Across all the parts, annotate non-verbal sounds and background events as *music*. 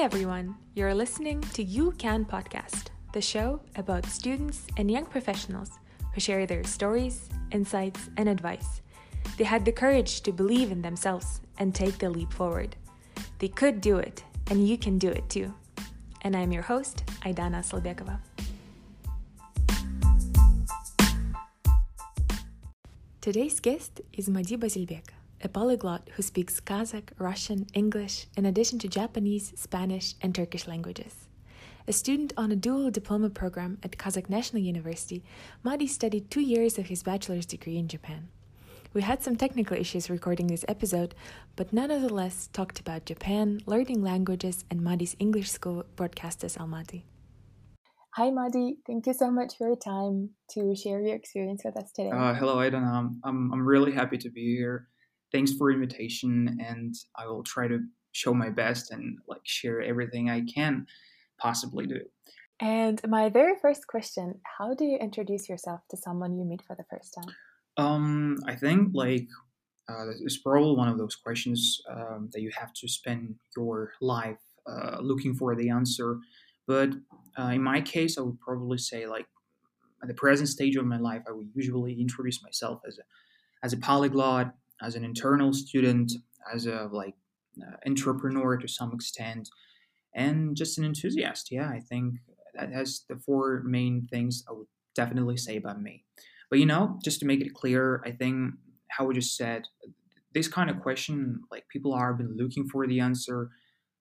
everyone. You're listening to You Can Podcast, the show about students and young professionals who share their stories, insights, and advice. They had the courage to believe in themselves and take the leap forward. They could do it, and you can do it too. And I'm your host, Aidana Salbekova. Today's guest is Madi Bazilbek, a polyglot who speaks Kazakh, Russian, English, in addition to Japanese, Spanish, and Turkish languages. A student on a dual diploma program at Kazakh National University, Madi studied two years of his bachelor's degree in Japan. We had some technical issues recording this episode, but nonetheless talked about Japan, learning languages, and Madi's English school broadcasters Almaty. Hi, Madi. Thank you so much for your time to share your experience with us today. Uh, hello, Aidan. Um, I'm, I'm really happy to be here. Thanks for invitation, and I will try to show my best and like share everything I can possibly do. And my very first question: How do you introduce yourself to someone you meet for the first time? Um, I think like uh, it's probably one of those questions um, that you have to spend your life uh, looking for the answer. But uh, in my case, I would probably say like at the present stage of my life, I would usually introduce myself as a as a polyglot, as an internal student, as a like uh, entrepreneur to some extent, and just an enthusiast. Yeah, I think that has the four main things I would definitely say about me. But you know, just to make it clear, I think how we just said this kind of question, like people are been looking for the answer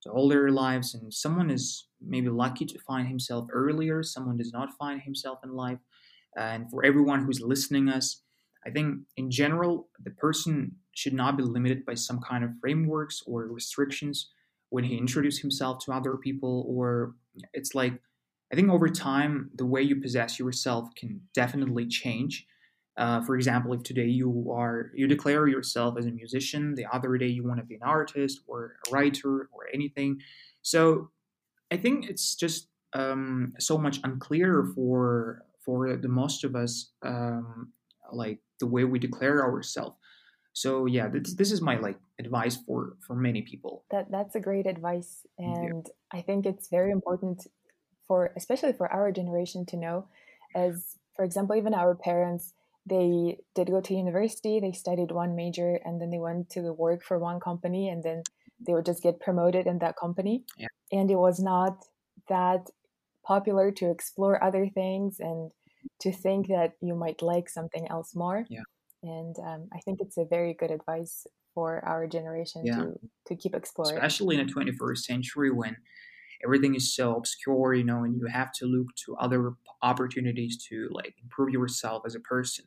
to all their lives, and someone is maybe lucky to find himself earlier, someone does not find himself in life. And for everyone who's listening us, I think in general, the person should not be limited by some kind of frameworks or restrictions when he introduces himself to other people. Or it's like, I think over time, the way you possess yourself can definitely change. Uh, for example, if today you are you declare yourself as a musician, the other day you want to be an artist or a writer or anything. So I think it's just um, so much unclear for for the most of us, um, like the way we declare ourselves. So yeah, this, mm-hmm. this is my like advice for for many people. That that's a great advice, and yeah. I think it's very important for especially for our generation to know, as for example, even our parents they did go to university, they studied one major, and then they went to work for one company, and then they would just get promoted in that company. Yeah. And it was not that popular to explore other things and to think that you might like something else more. Yeah. And um, I think it's a very good advice for our generation yeah. to, to keep exploring. Especially in the 21st century when everything is so obscure, you know, and you have to look to other opportunities to like improve yourself as a person.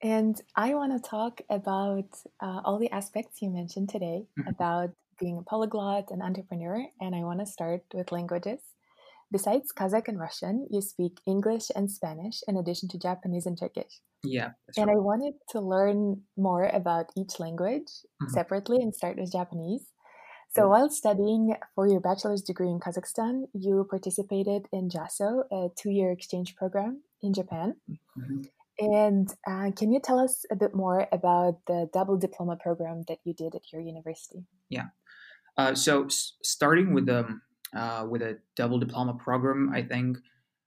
And I want to talk about uh, all the aspects you mentioned today mm-hmm. about being a polyglot and entrepreneur. And I want to start with languages. Besides Kazakh and Russian, you speak English and Spanish in addition to Japanese and Turkish. Yeah. And right. I wanted to learn more about each language mm-hmm. separately and start with Japanese. So mm-hmm. while studying for your bachelor's degree in Kazakhstan, you participated in JASSO, a two-year exchange program in Japan. Mm-hmm. And uh, can you tell us a bit more about the double diploma program that you did at your university? Yeah. Uh, so s- starting with the uh, with a double diploma program, I think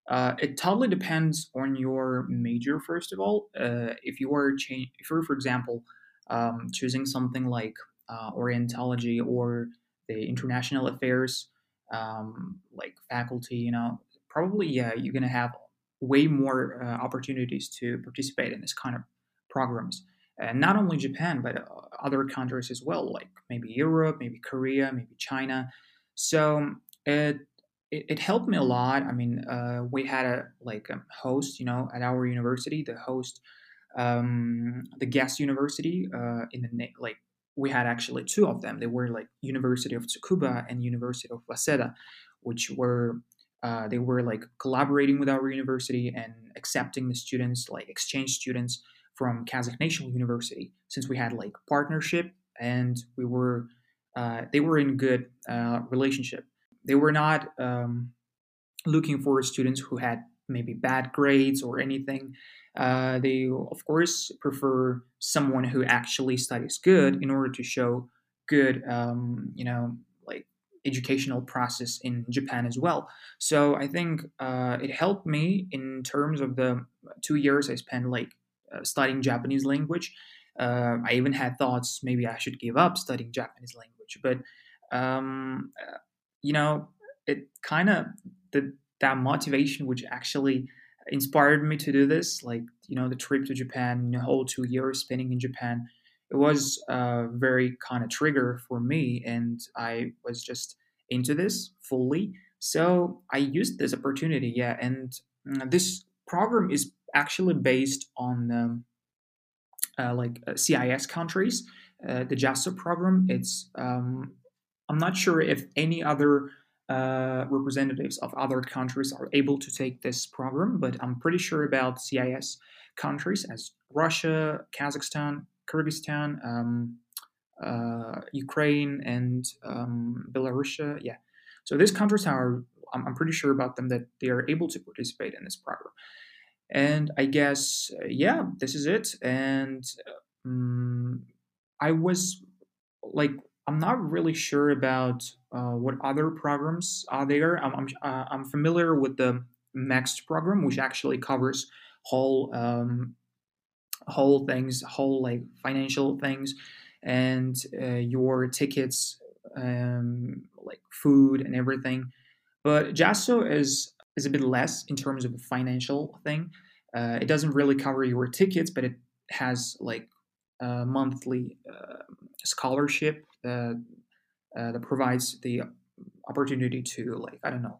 uh, it totally depends on your major. First of all, uh, if you are cha- if you're for example um, choosing something like uh, Orientology or the international affairs um, like faculty, you know, probably yeah, you're gonna have way more uh, opportunities to participate in this kind of programs. And not only Japan, but other countries as well, like maybe Europe, maybe Korea, maybe China. So it it, it helped me a lot. I mean, uh, we had a like a host, you know, at our university. The host, um, the guest university, uh, in the like we had actually two of them. They were like University of Tsukuba and University of Waseda, which were uh, they were like collaborating with our university and accepting the students, like exchange students from Kazakh National University, since we had like partnership and we were uh, they were in good uh, relationship. They were not um, looking for students who had maybe bad grades or anything. Uh, they of course prefer someone who actually studies good in order to show good, um, you know, like educational process in Japan as well. So I think uh, it helped me in terms of the two years I spent like uh, studying Japanese language. Uh, I even had thoughts maybe I should give up studying Japanese language, but um, you know, it kind of the that motivation which actually inspired me to do this, like you know, the trip to Japan, the whole two years spending in Japan it was a very kind of trigger for me and i was just into this fully. So i used this opportunity yeah and mm, this program is actually based on um, uh, like uh, cis countries uh, the JASSO program. It's um, i'm not sure if any other uh, representatives of other countries are able to take this program but i'm pretty sure about cis countries as russia kazakhstan Kyrgyzstan, um, uh, Ukraine, and um, Belarus. Yeah, so these countries are. I'm, I'm, pretty sure about them that they are able to participate in this program. And I guess uh, yeah, this is it. And um, I was like, I'm not really sure about uh, what other programs are there. I'm I'm, uh, I'm familiar with the MEXT program, which actually covers whole um, whole things, whole like financial things, and uh, your tickets, um, like food and everything. But JASSO is is a bit less in terms of a financial thing. Uh, it doesn't really cover your tickets, but it has like a monthly uh, scholarship uh, that provides the opportunity to like I don't know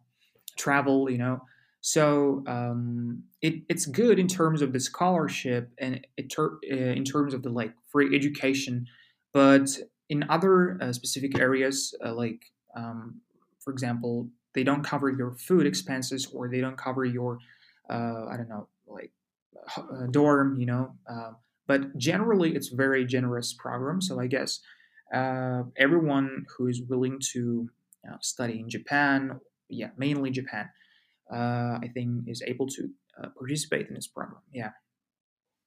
travel, you know, so um, it, it's good in terms of the scholarship and ter- uh, in terms of the like free education, but in other uh, specific areas, uh, like um, for example, they don't cover your food expenses or they don't cover your uh, I don't know like uh, dorm, you know. Um, but generally, it's very generous program. So I guess uh, everyone who is willing to you know, study in Japan, yeah, mainly Japan uh, I think is able to uh, participate in this program. Yeah.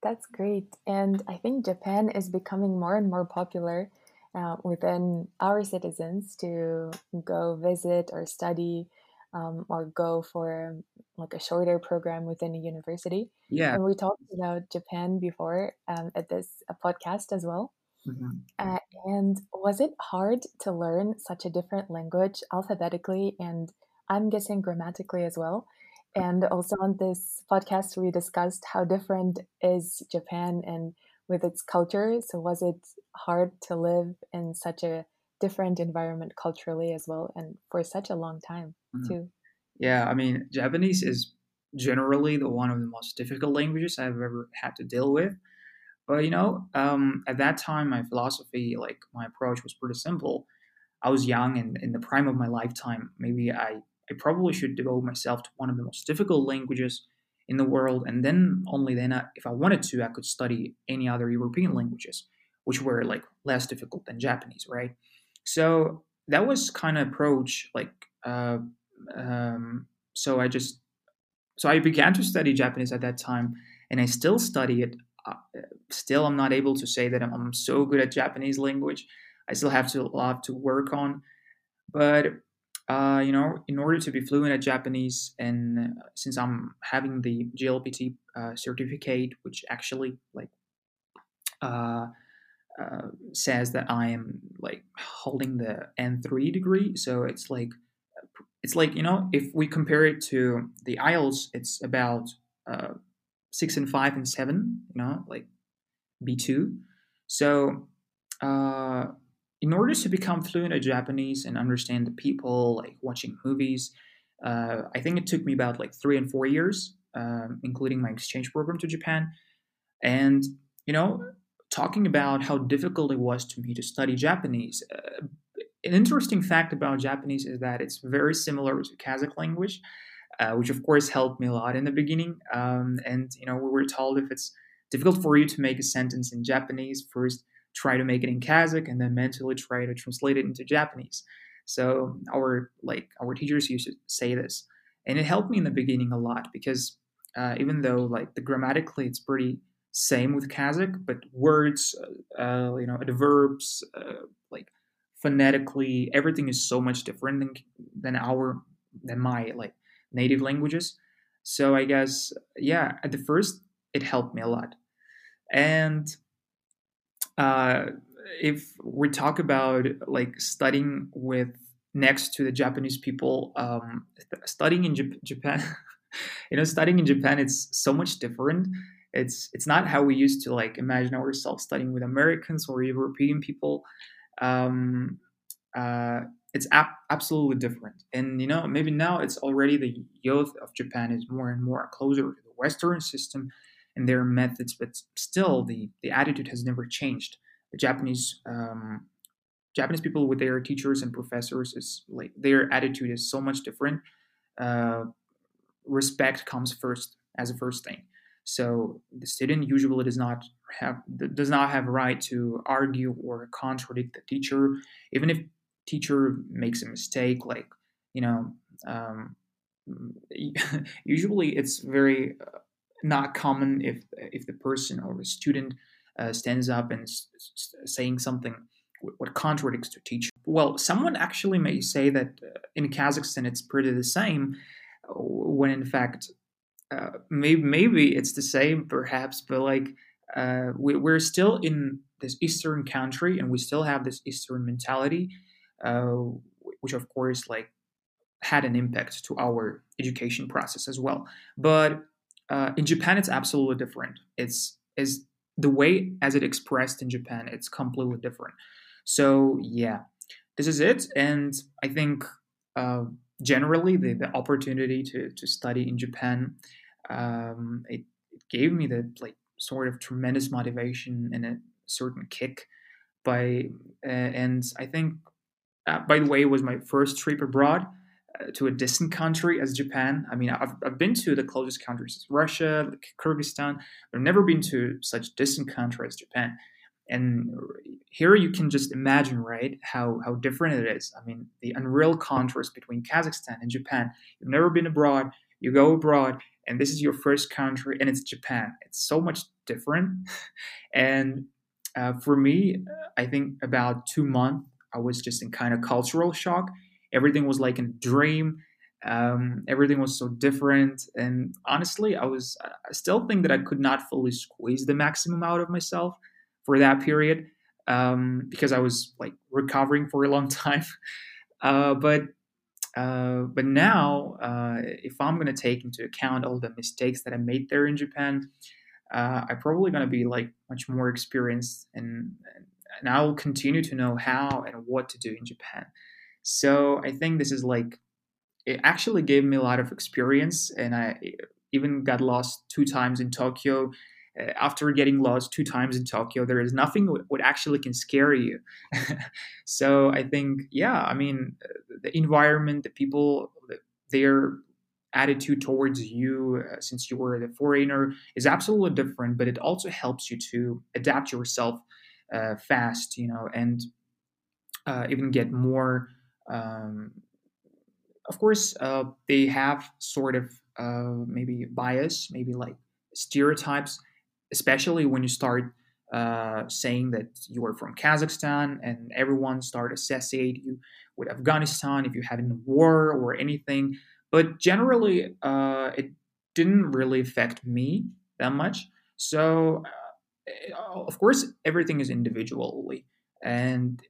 That's great. And I think Japan is becoming more and more popular uh, within our citizens to go visit or study um, or go for like a shorter program within a university. Yeah. And we talked about Japan before um, at this podcast as well. Mm-hmm. Uh, and was it hard to learn such a different language alphabetically and I'm guessing grammatically as well. And also on this podcast, we discussed how different is Japan and with its culture. So was it hard to live in such a different environment culturally as well, and for such a long time mm-hmm. too? Yeah, I mean, Japanese is generally the one of the most difficult languages I've ever had to deal with. But you know, um, at that time, my philosophy, like my approach, was pretty simple. I was young and in the prime of my lifetime. Maybe I I probably should devote myself to one of the most difficult languages in the world, and then only then, I, if I wanted to, I could study any other European languages, which were like less difficult than Japanese, right? So that was kind of approach, like, uh, um, so I just, so I began to study Japanese at that time, and I still study it. Uh, still, I'm not able to say that I'm, I'm so good at Japanese language. I still have to a lot to work on, but uh, you know, in order to be fluent at Japanese, and uh, since I'm having the JLPT uh, certificate, which actually like uh, uh, says that I am like holding the N3 degree, so it's like it's like you know, if we compare it to the IELTS, it's about six and five and seven, you know, like B2. So uh, in order to become fluent in Japanese and understand the people, like watching movies, uh, I think it took me about like three and four years, um, including my exchange program to Japan. And, you know, talking about how difficult it was to me to study Japanese. Uh, an interesting fact about Japanese is that it's very similar to Kazakh language, uh, which of course helped me a lot in the beginning. Um, and, you know, we were told if it's difficult for you to make a sentence in Japanese, first try to make it in Kazakh and then mentally try to translate it into Japanese. So our like our teachers used to say this, and it helped me in the beginning a lot because uh, even though like the grammatically it's pretty same with Kazakh, but words, uh, uh, you know, the verbs, uh, like phonetically everything is so much different than than our than my like native languages. So i guess yeah at the first it helped me a lot. And uh, if we talk about like studying with next to the japanese people um, studying in japan *laughs* you know studying in japan it's so much different. It's it's not how we used to like imagine ourselves studying with americans or european people. Um, uh, it's ap- absolutely different. And you know, maybe now it's already the youth of Japan is more and more closer to the Western system and their methods, but still the the attitude has never changed. The Japanese um, Japanese people with their teachers and professors is like their attitude is so much different. Uh, respect comes first as a first thing. So the student usually does not have does not have right to argue or contradict the teacher, even if teacher makes a mistake. Like you know, um, *laughs* usually it's very uh, not common if if the person or the student uh, stands up and s- s- saying something what contradicts the teacher. Well, someone actually may say that uh, in Kazakhstan it's pretty the same, when in fact uh, maybe maybe it's the same perhaps but like uh, we, we're still in this eastern country and we still have this eastern mentality which of course like had an impact to our education process as well. But uh, in japan it's absolutely different. It's is the way as it expressed in japan it's completely different. So yeah this is it. And i think uh, generally the, the opportunity to, to study in Japan, um, it, it gave me the like sort of tremendous motivation and a certain kick. By uh, and I think, uh, by the way, it was my first trip abroad uh, to a distant country as Japan. I mean, I've, I've been to the closest countries Russia, Kyrgyzstan, I've never been to such distant country as Japan. And here you can just imagine right how how different it is. I mean the unreal contrast between kazakhstan and japan. You've never been abroad. You go abroad and this is your first country and it's japan. It's so much different. *laughs* And uh, for me i think about two months i was just in kind of cultural shock. Everything was like a dream. Um, everything was so different. And honestly i was i still think that i could not fully squeeze the maximum out of myself for that period um, because I was like recovering for a long *laughs* time. Uh, but uh, but now, uh, if I'm going to take into account all the mistakes that I made there in Japan, uh, I'm probably going to be like much more experienced, and and I'll continue to know how and what to do in Japan. So I think this is like it actually gave me a lot of experience, and I even got lost two times in Tokyo uh, after getting lost two times in Tokyo, there is nothing what actually can scare you. *laughs* so I think, yeah, I mean, uh, the environment, the people, their attitude towards you, uh, since you were the foreigner, is absolutely different. But it also helps you to adapt yourself uh, fast, you know, and uh, even get more. Um, of course, uh, they have sort of maybe bias, maybe like stereotypes especially when you start uh, saying that you are from Kazakhstan and everyone start associate you with Afghanistan if you had a war or anything. But generally, uh, it didn't really affect me that much. So, uh, of course, everything is individually. And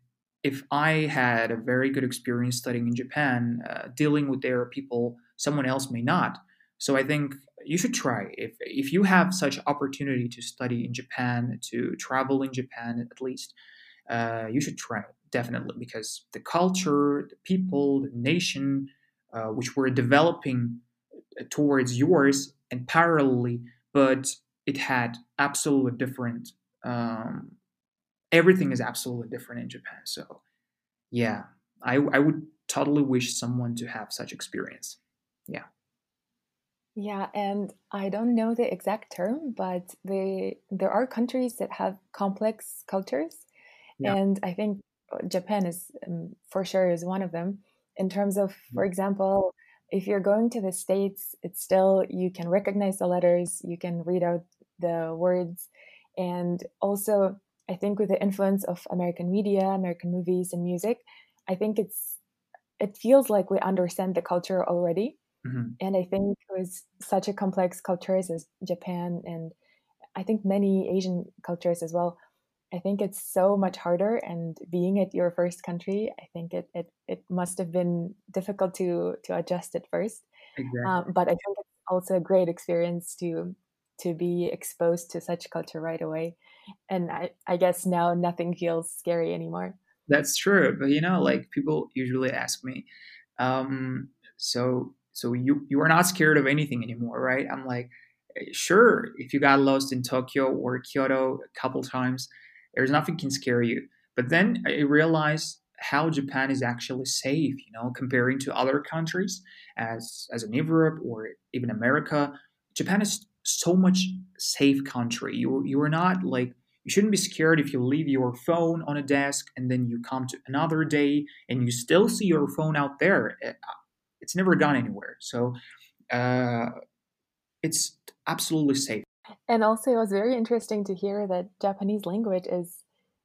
if I had a very good experience studying in Japan, uh, dealing with their people, someone else may not. So I think you should try if if you have such opportunity to study in Japan, to travel in Japan at least, uh, you should try definitely because the culture, the people, the nation, uh, which we're developing uh, towards yours and parallelly, but it had absolutely different. Um, everything is absolutely different in Japan. So, yeah, I I would totally wish someone to have such experience. Yeah. Yeah, and I don't know the exact term, but they there are countries that have complex cultures, yeah. and I think uh, Japan is um, for sure is one of them. In terms of, for mm-hmm. example, if you're going to the states, it's still you can recognize the letters, you can read out the words, and also I think with the influence of American media, American movies, and music, I think it's it feels like we understand the culture already. Mm-hmm. And I think it was such a complex cultures as Japan and I think many Asian cultures as well. I think it's so much harder and being at your first country, I think it it, it must have been difficult to to adjust at first. Exactly. Um, but I think it's also a great experience to to be exposed to such culture right away. And I, I guess now nothing feels scary anymore. That's true. But you know, like people usually ask me, um, so so you you are not scared of anything anymore, right? I'm like, eh, sure, if you got lost in Tokyo or Kyoto a couple times, there's nothing can scare you. But then I realized how Japan is actually safe, you know, comparing to other countries as as in Europe or even America. Japan is so much safe country. You you are not like you shouldn't be scared if you leave your phone on a desk and then you come to another day and you still see your phone out there. Eh, it's never gone anywhere. So uh, it's absolutely safe. And also, it was very interesting to hear that Japanese language is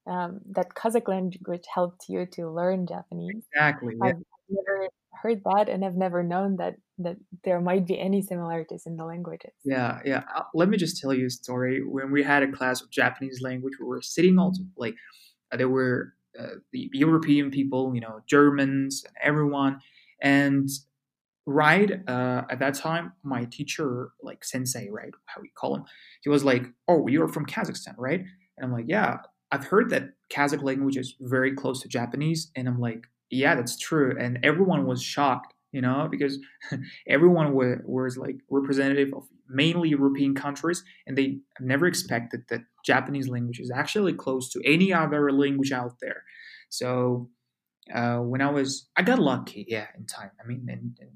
um, that Kazakh language helped you to learn Japanese. Exactly. I've never heard that, and I've never known that that there might be any similarities in the languages. Yeah, yeah. Uh, let me just tell you a story. When we had a class of Japanese language, we were sitting all like uh, there were uh, the European people, you know, Germans and everyone, and right uh, at that time my teacher like sensei right how you call him he was like oh you're from kazakhstan right and i'm like yeah i've heard that kazakh language is very close to japanese and i'm like yeah that's true and everyone was shocked you know because *laughs* everyone was, like representative of mainly european countries and they never expected that japanese language is actually close to any other language out there so uh, when i was i got lucky yeah in time i mean and, and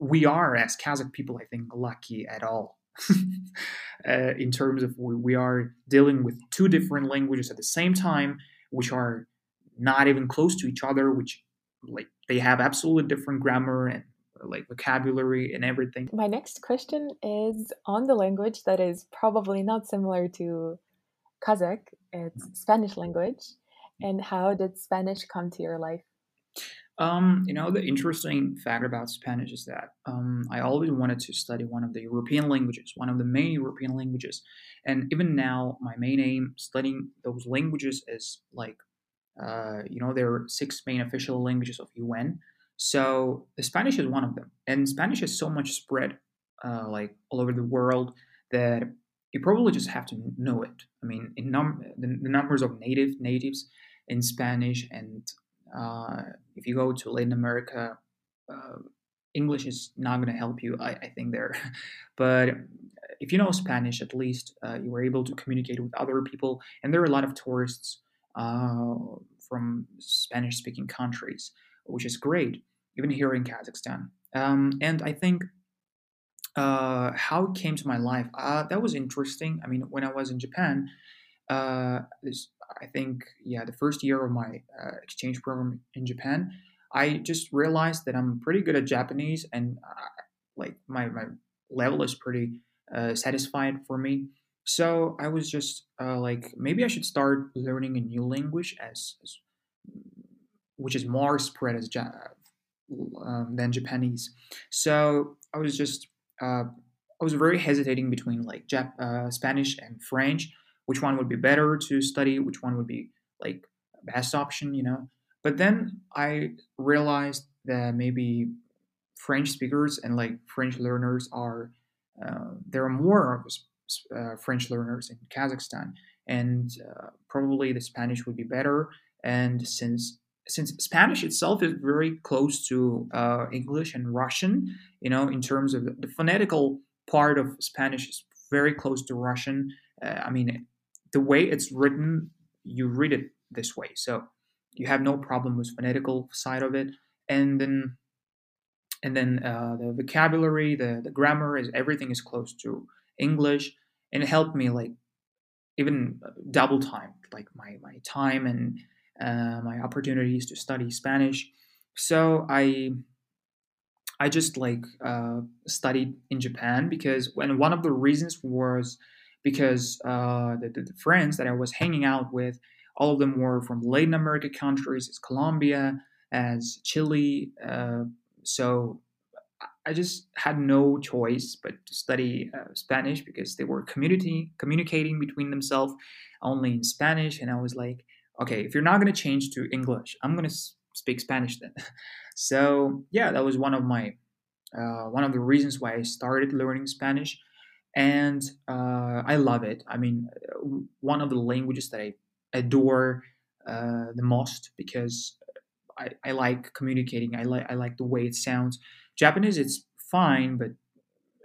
we are as Kazakh people, I think, lucky at all. *laughs* uh, in terms of we, we are dealing with two different languages at the same time, which are not even close to each other, which like they have absolutely different grammar and like vocabulary and everything. My next question is on the language that is probably not similar to Kazakh, it's Spanish language. And how did Spanish come to your life? Um, you know, the interesting fact about Spanish is that um, I always wanted to study one of the European languages, one of the main European languages. And even now, my main aim studying those languages is like, uh, you know, there are six main official languages of UN. So the Spanish is one of them. And Spanish is so much spread, uh, like all over the world, that you probably just have to know it. I mean, in num- the, the numbers of native natives in Spanish and uh, if you go to Latin America, uh, English is not going to help you, I, I, think, there. *laughs* but if you know Spanish, at least uh, you were able to communicate with other people. And there are a lot of tourists uh, from Spanish speaking countries, which is great, even here in Kazakhstan. Um, and I think uh, how it came to my life, uh, that was interesting. I mean, when I was in Japan, this I think, yeah, the first year of my uh, exchange program in Japan, I just realized that I'm pretty good at Japanese and uh, like my, my level is pretty uh, satisfied for me. So I was just uh, like, maybe I should start learning a new language as, as which is more spread as ja- um, than Japanese. So I was just uh, I was very hesitating between like Jap- uh, Spanish and French which one would be better to study, which one would be like best option, you know. But then I realized that maybe French speakers and like French learners are uh, there are more uh, French learners in Kazakhstan, and uh, probably the Spanish would be better. And since since Spanish itself is very close to uh, English and Russian, you know, in terms of the, phonetical part of Spanish is very close to Russian. Uh, I mean, the way it's written, you read it this way. So you have no problem with phonetical side of it, and then and then uh, the vocabulary, the the grammar is everything is close to English, and it helped me like even double time, like my my time and uh, my opportunities to study Spanish. So I I just like uh, studied in Japan because when one of the reasons was because uh, the, the, friends that I was hanging out with, all of them were from Latin America countries, as Colombia, as Chile. Uh, so I just had no choice but to study uh, Spanish because they were community communicating between themselves only in Spanish, and I was like, okay, if you're not going to change to English, I'm going to speak Spanish then. *laughs* so yeah, that was one of my uh, one of the reasons why I started learning Spanish, and uh, I love it. I mean, one of the languages that I adore uh, the most because I, I like communicating. I like I like the way it sounds. Japanese, it's fine, but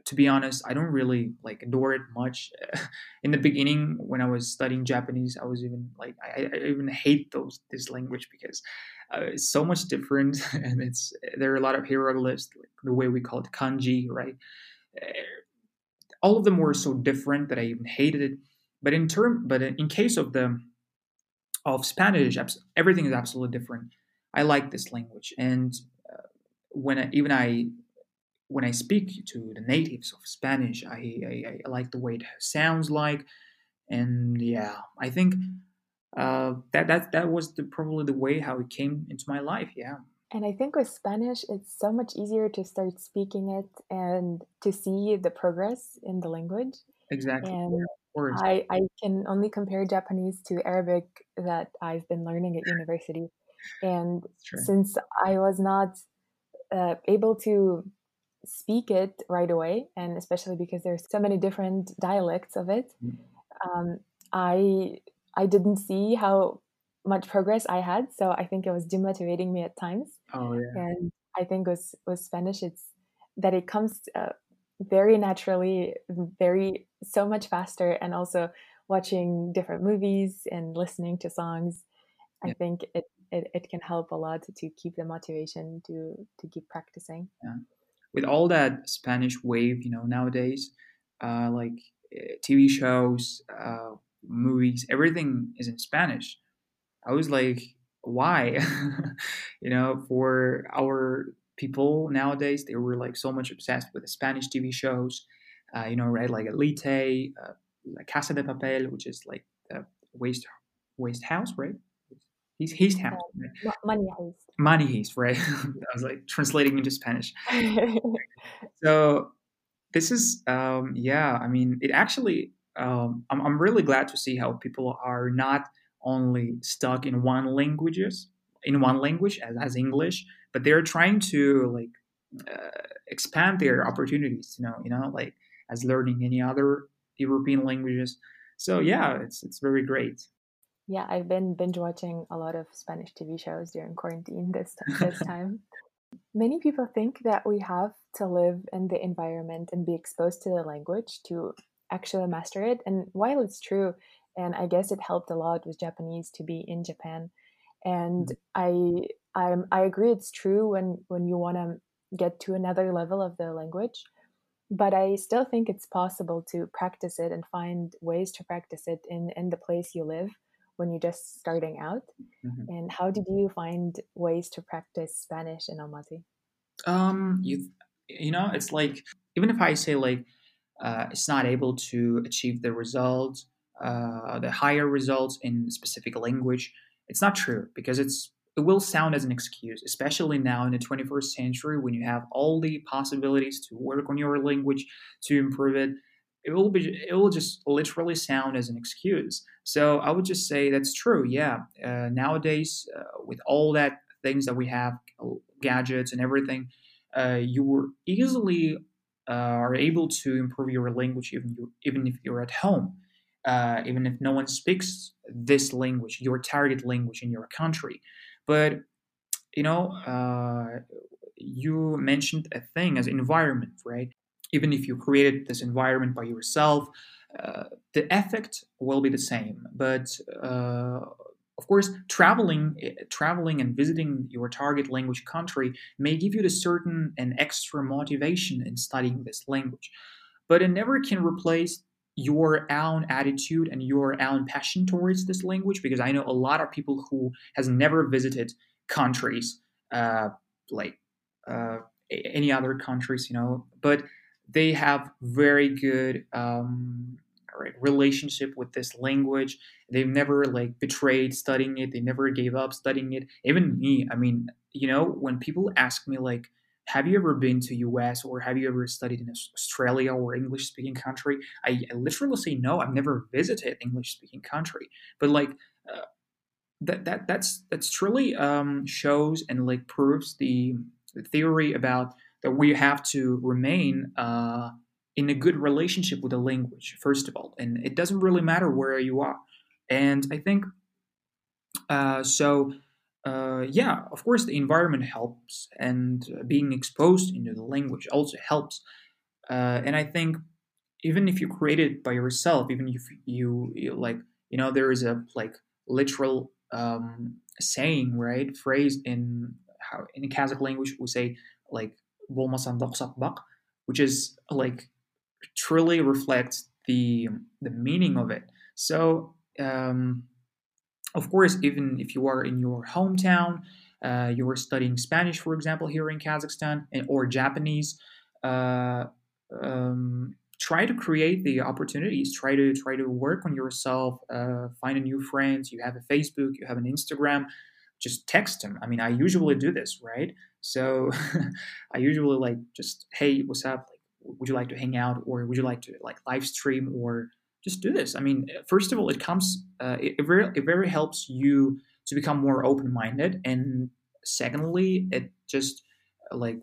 to be honest, I don't really like adore it much. *laughs* In the beginning, when I was studying Japanese, I was even like I, I even hate those this language because uh, it's so much different, *laughs* and it's there are a lot of hieroglyphs, like the way we call it kanji, right? Uh, all of them were so different that I even hated it. But in term, but in case of the of Spanish, everything is absolutely different. I like this language, and when I, even I when I speak to the natives of Spanish, I, I, I like the way it sounds like, and yeah, I think uh, that that that was the, probably the way how it came into my life. Yeah. And I think with Spanish, it's so much easier to start speaking it and to see the progress in the language. Exactly. And I, I can only compare Japanese to Arabic that I've been learning at university. And since I was not uh, able to speak it right away, and especially because there's so many different dialects of it, mm. um, I I didn't see how much progress I had. So I think it was demotivating me at times. Oh yeah. And I think with with Spanish, it's that it comes uh, very naturally, very so much faster, and also watching different movies and listening to songs. Yeah. I think it, it, it can help a lot to keep the motivation to to keep practicing. Yeah with all that Spanish wave, you know, nowadays, uh, like eh, TV shows, uh, movies, everything is in Spanish. I was like, why? *laughs* you know, for our people nowadays, they were like so much obsessed with the Spanish TV shows, uh, you know, right? Like Elite, uh, La Casa de Papel, which is like the waste waste house, right? He's. Right? Money heist, right? *laughs* I was like translating into Spanish. *laughs* so this is um, yeah. I mean, it actually. Um, I'm I'm really glad to see how people are not only stuck in one languages in one language as, as English, but they're trying to like uh, expand their opportunities. You know, you know, like as learning any other European languages. So yeah, it's it's very great. Yeah, I've been binge watching a lot of Spanish TV shows during quarantine this this *laughs* time. Many people think that we have to live in the environment and be exposed to the language to actually master it. And while it's true, and I guess it helped a lot with Japanese to be in Japan, and mm-hmm. I I I agree it's true when when you want to get to another level of the language but I still think it's possible to practice it and find ways to practice it in, in the place you live when you're just starting out? Mm-hmm. And how did you find ways to practice Spanish in Almaty? Um, you you know, it's like even if I say like uh, it's not able to achieve the results, uh, the higher results in specific language, it's not true because it's it will sound as an excuse, especially now in the 21st century when you have all the possibilities to work on your language to improve it it will be it will just literally sound as an excuse. So i would just say that's true yeah. Uh, nowadays uh, with all that things that we have uh, gadgets and everything uh, you easily uh, are able to improve your language even you, even if you're at home. Uh, even if no one speaks this language your target language in your country. But you know you mentioned a thing as environment right even if you created this environment by yourself, uh, the effect will be the same. But uh, of course, traveling, traveling and visiting your target language country may give you the certain and extra motivation in studying this language, but it never can replace your own attitude and your own passion towards this language. Because I know a lot of people who has never visited countries uh, like uh, any other countries, you know, but they have very good um, relationship with this language. They've never like betrayed studying it. They never gave up studying it. Even me, I mean, you know, when people ask me like, have you ever been to US or have you ever studied in Australia or English speaking country? I, I, literally say no. I've never visited English speaking country, but like uh, that that that's that's truly um, shows and like proves the, the theory about that we have to remain uh, in a good relationship with the language first of all, and it doesn't really matter where you are. And I think uh, so uh, yeah, of course, the environment helps, and uh, being exposed into the language also helps. Uh, and I think even if you create it by yourself, even if you, you like, you know, there is a like literal um, saying, right, phrase in how in Kazakh language we say like which is like truly reflects the the meaning of it. So um, of course, even if you are in your hometown, uh, you are studying Spanish, for example, here in Kazakhstan, and, or Japanese, uh, um, try to create the opportunities. Try to try to work on yourself. Uh, find a new friends. You have a Facebook. You have an Instagram. Just text them. I mean, I usually do this, right? So *laughs* I usually like just, hey, what's up? Like, would you like to hang out, or would you like to like live stream, or just do this. I mean, first of all, it comes, uh, it, it, very, it very helps you to become more open minded. And secondly, it just like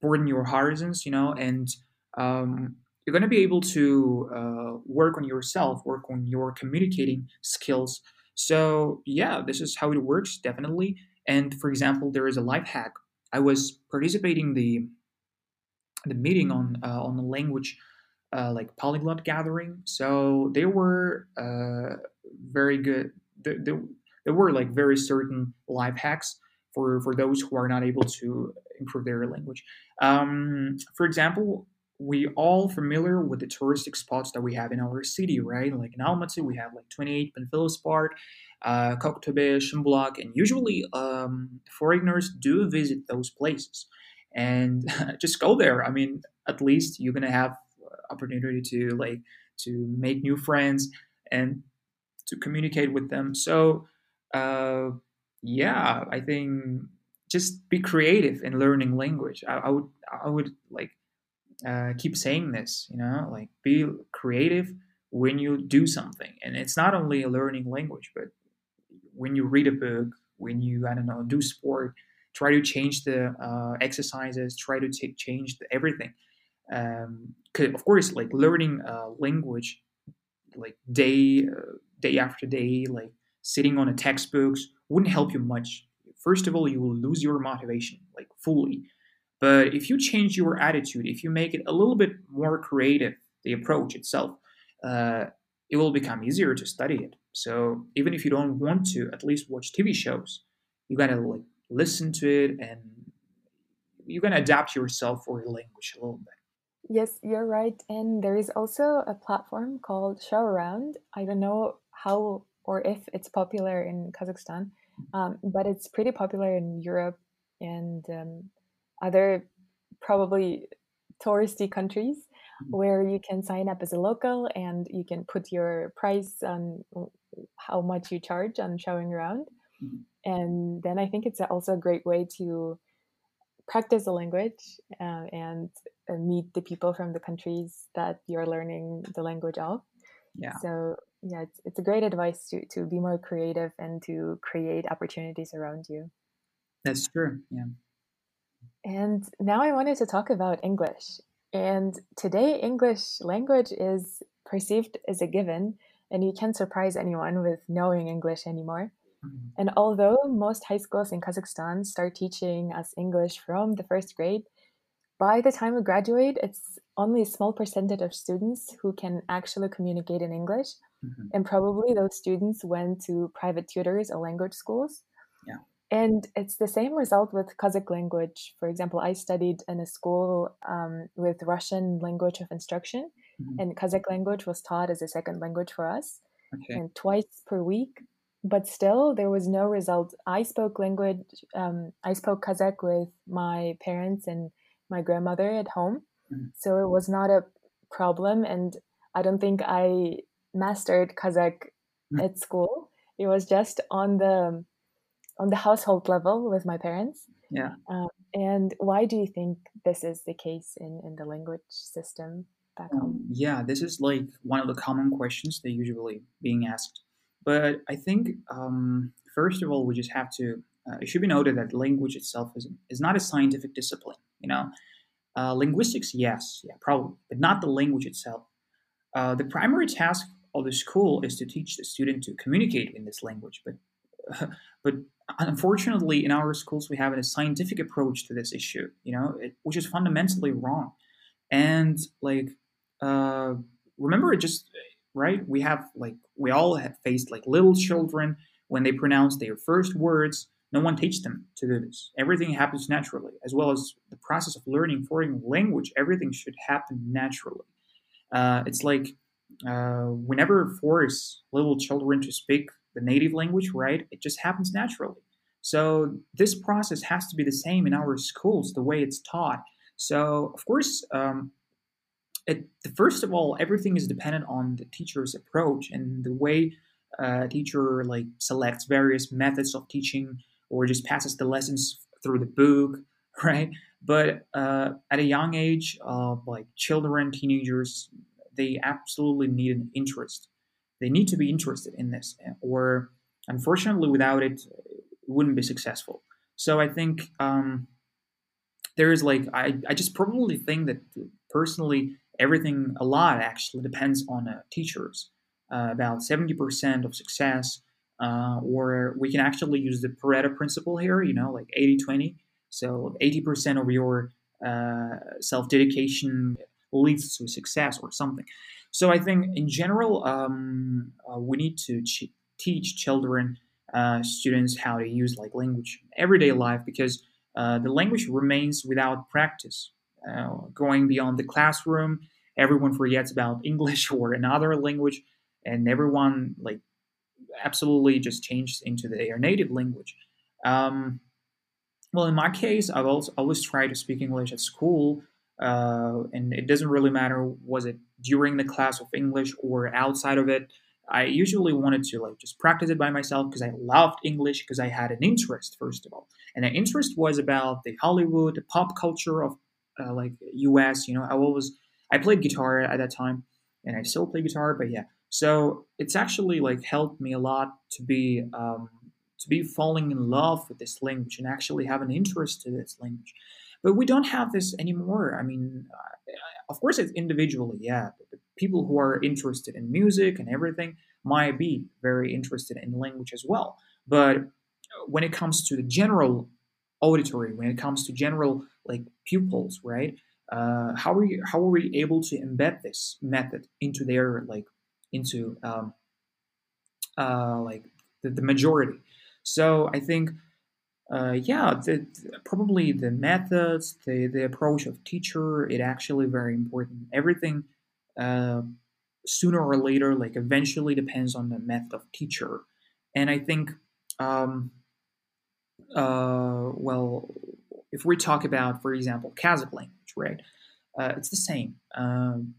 broaden your horizons, you know, and um, you're going to be able to uh, work on yourself, work on your communicating skills. So, yeah, this is how it works, definitely. And for example, there is a life hack. I was participating the the meeting on uh, on the language uh, like polyglot gathering. So they were uh, very good. There, there, were like very certain life hacks for for those who are not able to improve their language. Um, for example, we all familiar with the touristic spots that we have in our city, right? Like in Almaty, we have like 28 Panfilov Park, uh, Koktobe, Shimbulak, and usually um, foreigners do visit those places. And *laughs* just go there. I mean, at least you're gonna have opportunity to like to make new friends and to communicate with them. So uh, yeah, I think just be creative in learning language. I, I would I would like uh, keep saying this, you know, like be creative when you do something, and it's not only learning language, but when you read a book, when you I don't know do sport, try to change the uh, exercises, try to take change the, everything. Um, of course like learning a language like day uh, day after day like sitting on a textbooks wouldn't help you much. First of all you will lose your motivation like fully but if you change your attitude if you make it a little bit more creative the approach itself uh, it will become easier to study it so even if you don't want to at least watch tv shows you gotta like listen to it and you're gonna adapt yourself for your language a little bit Yes, you're right. And there is also a platform called Showaround. I don't know how or if it's popular in Kazakhstan, um, but it's pretty popular in Europe and um, other probably touristy countries mm-hmm. where you can sign up as a local and you can put your price on how much you charge on showing around. Mm-hmm. And then I think it's also a great way to practice the language uh, and uh, meet the people from the countries that you're learning the language of. Yeah. So yeah, it's, it's a great advice to to be more creative and to create opportunities around you. That's true. Yeah. And now I wanted to talk about English. And today, English language is perceived as a given, and you can't surprise anyone with knowing English anymore. Mm-hmm. And although most high schools in Kazakhstan start teaching us English from the first grade, by the time we graduate, it's only a small percentage of students who can actually communicate in English. Mm-hmm. And probably those students went to private tutors or language schools. And it's the same result with Kazakh language. For example, I studied in a school um, with Russian language of instruction, mm-hmm. and Kazakh language was taught as a second language for us. Okay. And twice per week, but still there was no result i spoke language um, i spoke kazakh with my parents and my grandmother at home mm-hmm. so it was not a problem and i don't think i mastered Kazakh mm. at school. It was just on the on the household level with my parents. Yeah. Um, and why do you think this is the case in, in the language system back home? Um, yeah, this is like one of the common questions that usually being asked. But I think um, first of all, we just have to. Uh, it should be noted that language itself is is not a scientific discipline. You know, uh, linguistics, yes, yeah, probably, but not the language itself. Uh, the primary task of the school is to teach the student to communicate in this language, but *laughs* but unfortunately, in our schools, we have a scientific approach to this issue, you know, it, which is fundamentally wrong. And like, uh, remember, it just right. We have like we all have faced like little children when they pronounce their first words. No one teaches them to do this. Everything happens naturally, as well as the process of learning foreign language. Everything should happen naturally. Uh, it's like uh, we never force little children to speak the native language, right? It just happens naturally. So this process has to be the same in our schools, the way it's taught. So of course, um, it, first of all, everything is dependent on the teacher's approach and the way uh, a teacher like selects various methods of teaching or just passes the lessons through the book, *laughs* right? But uh, at a young age, uh, like children, teenagers, they absolutely need an interest. They need to be interested in this, or unfortunately, without it, it wouldn't be successful. So I think um, there is like I, I just probably think that personally everything a lot actually depends on uh, teachers. Uh, about 70% of success, uh, or we can actually use the Pareto principle here, you know, like 80 20. So 80% of your uh, self dedication leads to success or something. So I think in general, um, uh, we need to ch- teach children, uh, students how to use like language in everyday life because uh, the language remains without practice. Uh, going beyond the classroom, everyone forgets about *laughs* English or another language, and everyone like absolutely just changes into their native language. Um, well, in my case, I've always tried to speak English at school uh, and it doesn't really matter was it during the class of English or outside of it. I usually wanted to like just practice it by myself because I loved English because I had an interest first of all, and the interest was about the Hollywood, the pop culture of uh, like U.S. You know, I always I played guitar at that time, and I still play guitar, but yeah. So it's actually like helped me a lot to be um, to be falling in love with this language and actually have an interest to this language. But we don't have this anymore. I mean, uh, of course, it's individually, yeah. People who are interested in music and everything might be very interested in language as well. But when it comes to the general auditory, when it comes to general like pupils, right? Uh, how are you, how are we able to embed this method into their like into um, uh, like the, the majority? So I think uh, yeah, the, probably the methods, the, the approach of teacher, it actually very important. Everything uh, sooner or later, like eventually depends on the method of teacher. And I think, um, uh, well, if we talk about, for example, Kazakh language, right? Uh, it's the same. Um,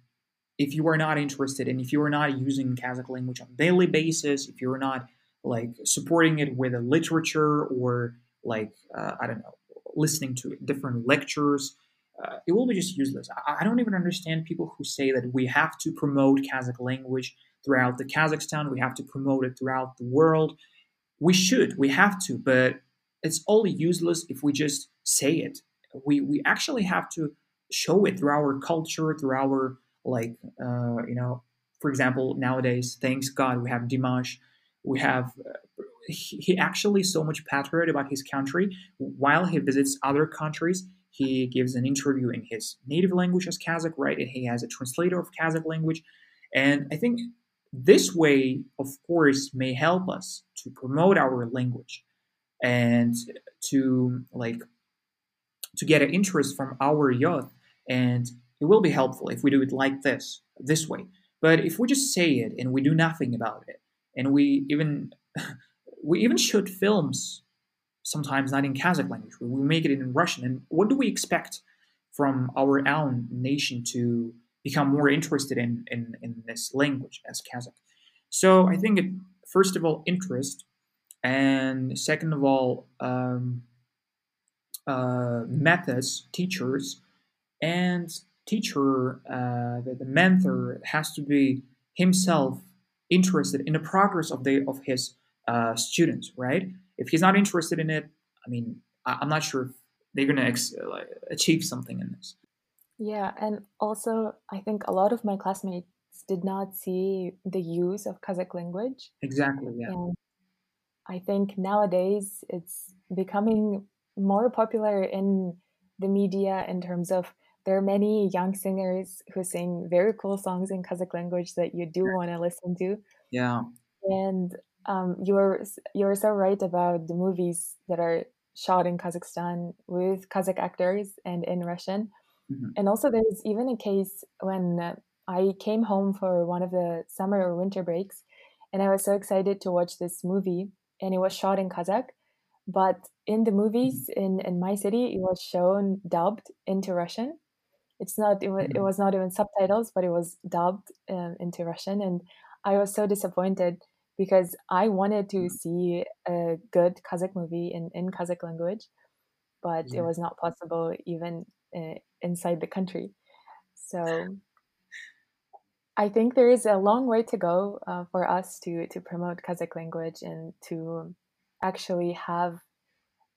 if you are not interested and if you are not using Kazakh language on daily basis, if you're not like supporting it with a literature or like uh, I don't know, listening to different lectures. Uh, it will be just useless. I, I, don't even understand people who say that we have to promote Kazakh language throughout the Kazakhstan. We have to promote it throughout the world. We should. We have to, but it's only useless if we just say it. We we actually have to show it through our culture, through our like uh, you know, for example, nowadays, thanks God, we have Dimash, we have uh, he actually so much patriot about his country. While he visits other countries, he gives an interview in his native language as Kazakh, right? And he has a translator of Kazakh language. And I think this way, of course, may help us to promote our language and to like to get an interest from our youth. And it will be helpful if we do it like this, this way. But if we just say it and we do nothing about it, and we even *laughs* we even shoot films sometimes not in Kazakh language. We make it in Russian. And what do we expect from our own nation to become more interested in, in, in this language as Kazakh? So I think it, first of all, interest, and second of all, um, uh, methods, teachers, and teacher, uh, the, the mentor has to be himself interested in the progress of the of his uh, students, right? If he's not interested in it, I mean, I, am not sure if they're going to ex- like, achieve something in this. Yeah, and also I think a lot of my classmates did not see the use of Kazakh language. Exactly. Yeah. And I think nowadays it's becoming more popular in the media in terms of there are many young singers who sing very cool songs in Kazakh language that you do want to listen to. Yeah. And um, you're you're so right about the movies that are shot in Kazakhstan with Kazakh actors and in Russian. Mm-hmm. And also, there's even a case when uh, I came home for one of the summer or winter breaks, and I was so excited to watch this movie, and it was shot in Kazakh. But in the movies mm-hmm. in, in my city, it was shown dubbed into Russian. It's not it was, mm-hmm. was not even subtitles, but it was dubbed um, into Russian, and I was so disappointed because I wanted to mm-hmm. see a good Kazakh movie in, in Kazakh language, but yeah. it was not possible even uh, inside the country. So I think there is a long way to go uh, for us to to promote Kazakh language and to actually have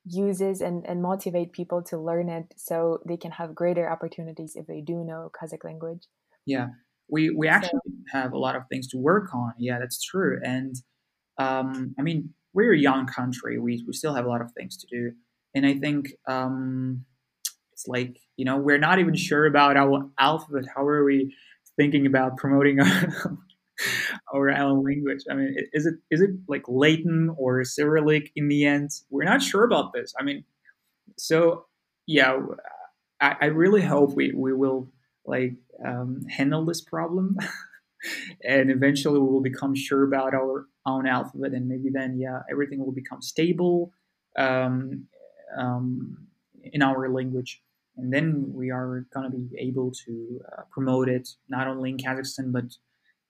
uses and, and motivate people to learn it so they can have greater opportunities if they do know Kazakh language. Yeah, we we actually so, have a lot of things to work on. Yeah, that's true. And um, I mean, we're a young country. We we still have a lot of things to do. And I think um, it's like you know we're not even sure about our alphabet. How are we thinking about promoting *laughs* our, *laughs* our own language. I mean, is it is it like Latin or Cyrillic in the end? We're not sure about this. I mean, so yeah, I, I really hope we we will like um, handle this problem, *laughs* and eventually we will become sure about our own alphabet, and maybe then yeah, everything will become stable um, um, in our language and then we are going to be able to uh, promote it not only in Kazakhstan but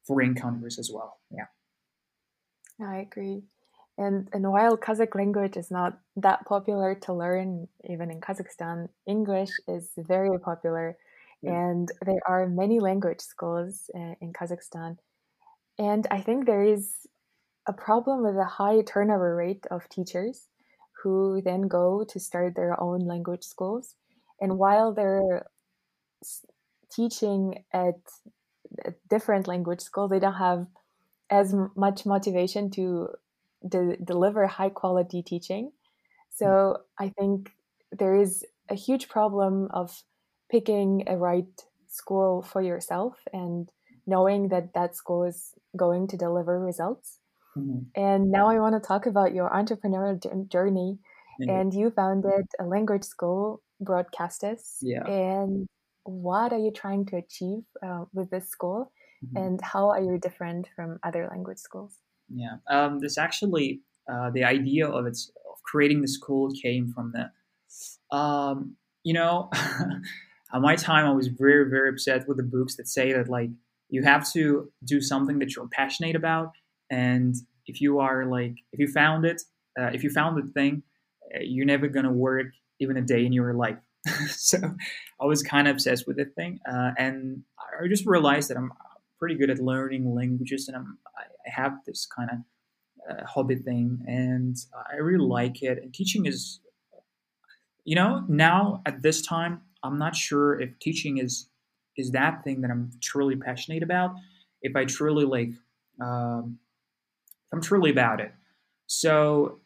foreign countries as well. Yeah, I agree. And and while Kazakh language is not that popular to learn, even in Kazakhstan, English is very popular, yeah. and there are many language schools uh, in Kazakhstan. And I think there is a problem with a high turnover rate of teachers who then go to start their own language schools and while they're teaching at different language school they don't have as much motivation to de- deliver high quality teaching so i think there is a huge problem of picking a right school for yourself and knowing that that school is going to deliver results mm-hmm. and now i want to talk about your entrepreneurial journey mm-hmm. and you founded a language school broadcasters. Yeah. And what are you trying to achieve uh, with this school? Mm-hmm. And how are you different from other language schools? Yeah. Um, this actually, uh, the idea of its of creating the school came from the, um, you know, *laughs* at my time I was very very upset with the books that say that like you have to do something that you're passionate about, and if you are like if you found it, uh, if you found the thing, uh, you're never gonna work even a day in your life. *laughs* so I was kind of obsessed with the thing, uh, and I just realized that I'm pretty good at learning languages, and I'm, I have this kind of uh, hobby thing, and I really like it. And teaching is, you know, now at this time, I'm not sure if teaching is is that thing that I'm truly passionate about. If I truly like, um, I'm truly about it. So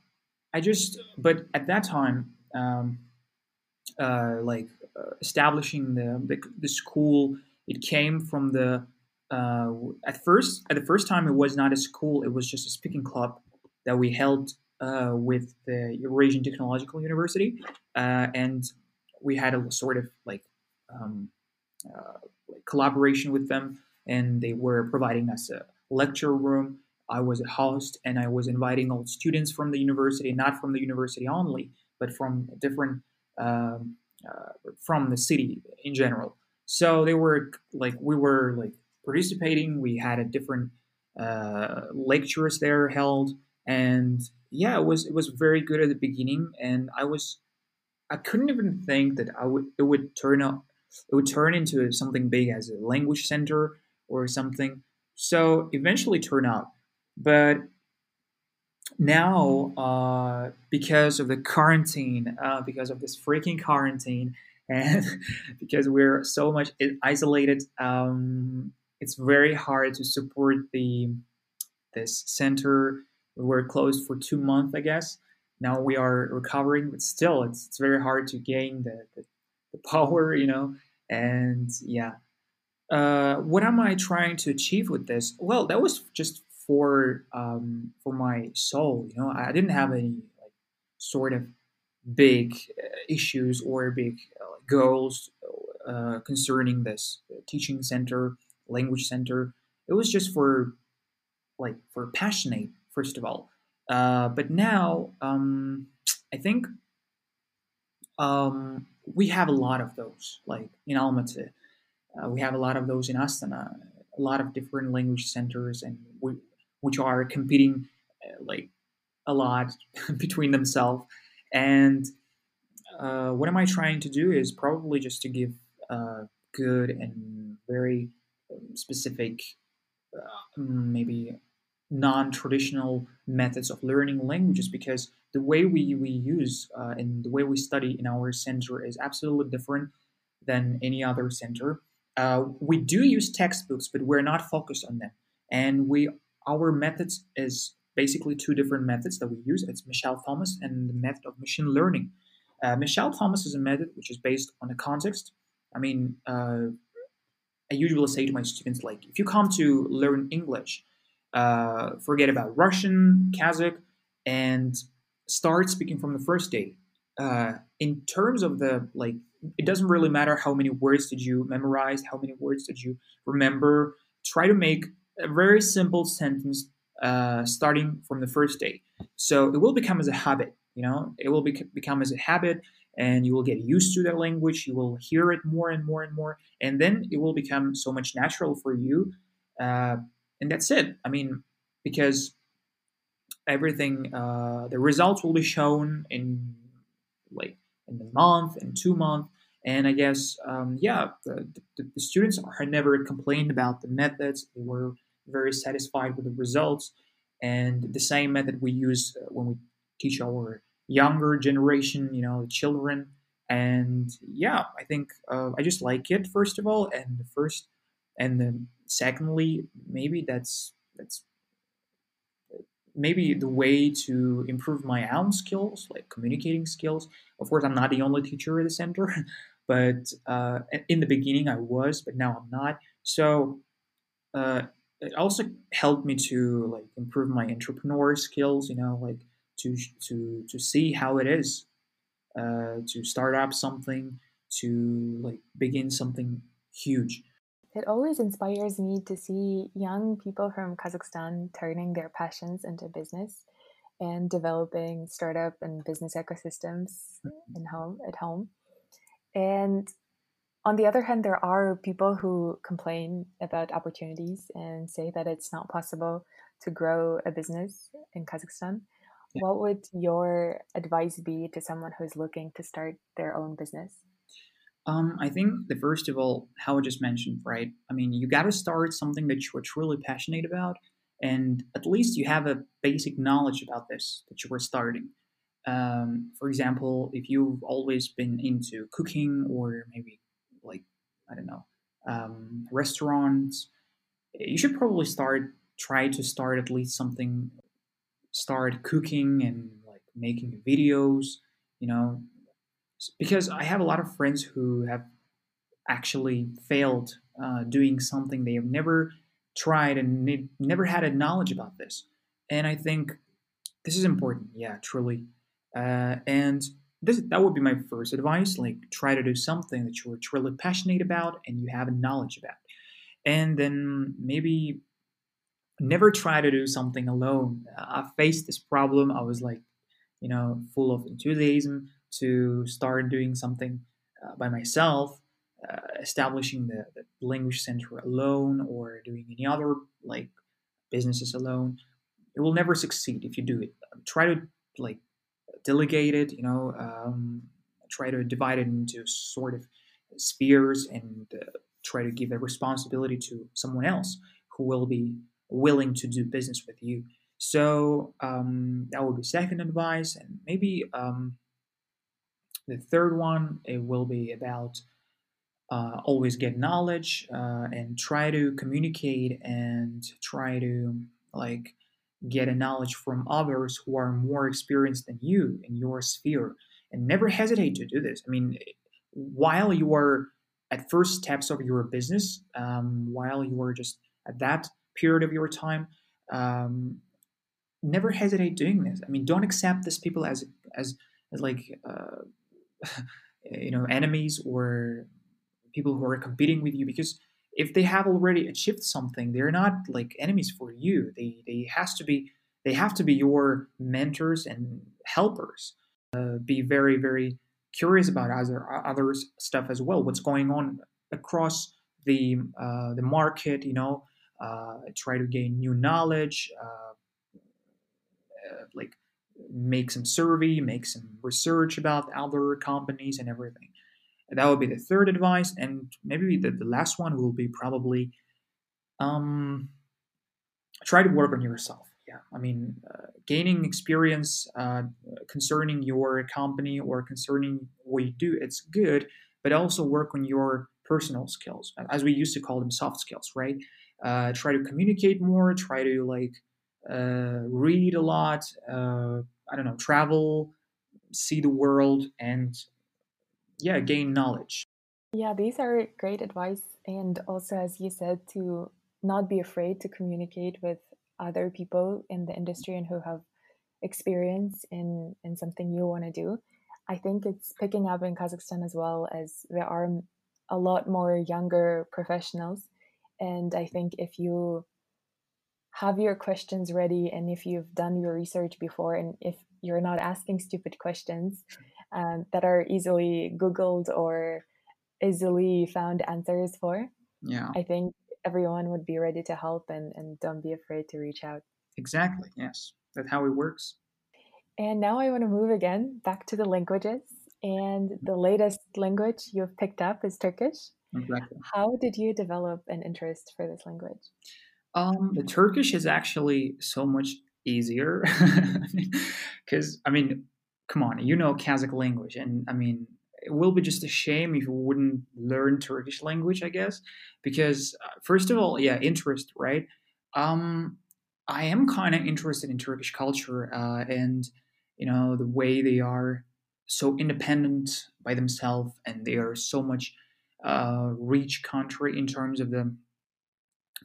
I just, but at that time, um, uh, like uh, establishing the, the, the school. It came from the uh, at first at the first time it was not a school. It was just a speaking club that we held uh, with the Eurasian Technological University, uh, and we had a sort of like, um, like collaboration with them, and they were providing us a lecture room. I was a host, and I was inviting all students from the university, not from the university only, but from different um, uh, from the city in general. So they were like we were like participating. We had a different uh, lectures there held, and yeah, it was it was very good at the beginning, and I was I couldn't even think that I would it would turn up it would turn into something big as a language center or something. So eventually turn out, but now uh, because of the quarantine, uh, because of this freaking quarantine, *laughs* and because we're so much isolated, um, it's very hard to support the this center. We were closed for two months, I guess. Now we are recovering, but still, it's it's very hard to gain the, the, the power, you know. And yeah, uh, what am I trying to achieve with this? Well, that was just for um, for my soul. You know, I didn't have any like sort of big uh, issues or big uh, goals uh, concerning this teaching center, language center. It was just for like for passionate first of all. Uh, but now um, I think um, we have a lot of those, like in Almaty. Uh, we have a lot of those in Astana, a lot of different language centers, and we, which are competing uh, like a lot *laughs* between themselves. And uh, what am I trying to do is probably just to give uh, good and very um, specific, uh, maybe non-traditional methods of learning languages because the way we, we use uh, and the way we study in our center is absolutely different than any other center. Uh, we do use textbooks, but we're not focused on them. And we our methods is basically two different methods that we use. It's Michel Thomas and the method of machine learning. Uh, Michel Thomas is a method which is based on the context. I mean, uh, I usually say to my students, like, if you come to learn English, uh, forget about Russian, Kazakh, and start speaking from the first day. Uh, in terms of the like, it doesn't really matter how many words did you memorize, how many words did you remember. Try to make a very simple sentence uh, starting from the first day. So it will become as a habit. You know, it will bec- become as a habit, and you will get used to that language. You will hear it more and more and more, and then it will become so much natural for you. Uh, and that's it. I mean, because everything, uh, the results will be shown in like in the month and two month. And I guess, um, yeah, the, the, the, students are never complained about the methods. They were very satisfied with the results. And the same method we use uh, when we teach our younger generation, you know, children. And yeah, I think uh, I just like it, first of all. And the first, and then secondly, maybe that's, that's, maybe the way to improve my own skills, like communicating skills. Of course, I'm not the only teacher at the center, *laughs* but uh, in the beginning I was, but now I'm not. So uh, it also helped me to like improve my entrepreneur skills you know like to to to see how it is uh, to start up something to like begin something huge it always inspires me to see young people from kazakhstan turning their passions into business and developing startup and business ecosystems mm-hmm. in home at home and on the other hand, there are people who complain about opportunities and say that it's not possible to grow a business in Kazakhstan. Yeah. What would your advice be to someone who's looking to start their own business? Um, I think the first of all, how I just mentioned, right? I mean, you got to start something that you're truly passionate about, and at least you have a basic knowledge about this that you were starting. Um, for example, if you've always been into cooking or maybe like I don't know um, restaurants, you should probably start try to start at least something. Start cooking and like making videos, you know, because I have a lot of friends who have actually failed uh, doing something they have never tried and never had a knowledge about this. And I think this is important. Yeah, truly. Uh, and this that would be my first advice like try to do something that you're truly passionate about and you have knowledge about and then maybe never try to do something alone i faced this problem i was like you know full of enthusiasm to start doing something uh, by myself uh, establishing the, the language center alone or doing any other like businesses alone. It will never succeed if you do it. Try to like delegate it. You know, um, try to divide it into sort of spheres and uh, try to give a responsibility to someone else who will be willing to do business with you. So um, that would be second advice, and maybe um, the third one it will be about uh, always get knowledge uh, and try to communicate and try to like get a knowledge from others who are more experienced than you in your sphere and never hesitate to do this. I mean while you are at first steps of your business um, while you are just at that period of your time um, never hesitate doing this. I mean don't accept these people as as, as like uh, *laughs* you know enemies or people who are competing with you because if they have already achieved something they're not like enemies for you. They they has to be they have to be your mentors and helpers. Uh, be very very curious about other other stuff as well. What's going on across the uh, the market you know? Uh, try to gain new knowledge uh, uh, like make some survey make some research about other companies and everything that would be the third advice. And maybe the, the last one will be probably um, try to work on yourself. Yeah, I mean, uh, gaining experience uh, concerning your company or concerning what you do, it's good, but also work on your personal skills, as we used to call them soft skills, right? Uh, try to communicate more, try to like uh, read a lot, uh, I don't know, travel, see the world, and yeah gain knowledge. Yeah these are great advice and also as you said to not be afraid to communicate with other people in the industry and who have experience in in something you want to do. I think it's picking up in kazakhstan as well as there are a lot more younger professionals and i think if you have your questions ready and if you've done your research before and if you're not asking stupid questions um, that are easily Googled or easily found answers for. Yeah. I think everyone would be ready to help and, and don't be afraid to reach out. Exactly. Yes. That's how it works. And now I want to move again back to the languages. And the latest language you've picked up is Turkish. Exactly. How did you develop an interest for this language? Um, the Turkish is actually so much easier *laughs* because I mean come on, you know Kazakh language, and I mean, it will be just a shame if you wouldn't learn Turkish language, I guess, because uh, first of all, yeah, interest, right? Um, I am kind of interested in Turkish culture uh, and you know the way they are so independent by themselves, and they are so much uh, rich country in terms of the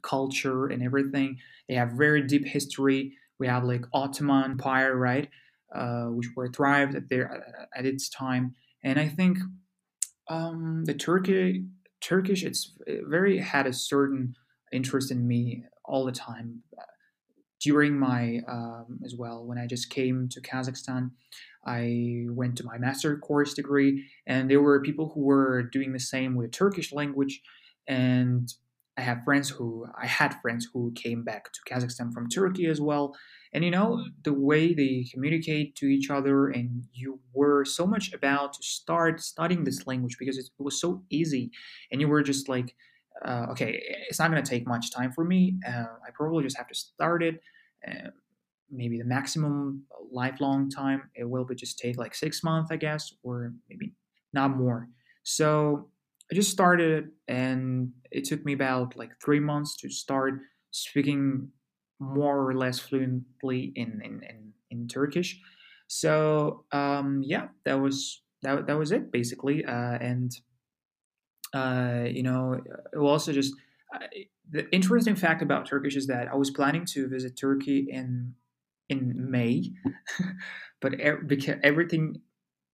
culture and everything. They have very deep history. We have like Ottoman Empire, right? Uh, which were thrived at their at its time. And I think um, the Turkey Turkish it's very had a certain interest in me all the time during my um, as well when I just came to Kazakhstan. I went to my master course degree, and there were people who were doing the same with Turkish language, and I have friends who I had friends who came back to Kazakhstan from Turkey as well, and you know the way they communicate to each other and you were so much about to start studying this language because it was so easy. And you were just like uh, okay it's not going to take much time for me. Uh, i probably just have to start it uh, maybe the maximum lifelong time it will be just take like six months i guess or maybe not more. So i just started and it took me about like three months to start speaking more or less fluently in in, in, in Turkish. So um, yeah, that was that, that was it basically. Uh, and uh, you know, it also just uh, the interesting fact about Turkish is that I was planning to visit Turkey in in May, *laughs* but er- because everything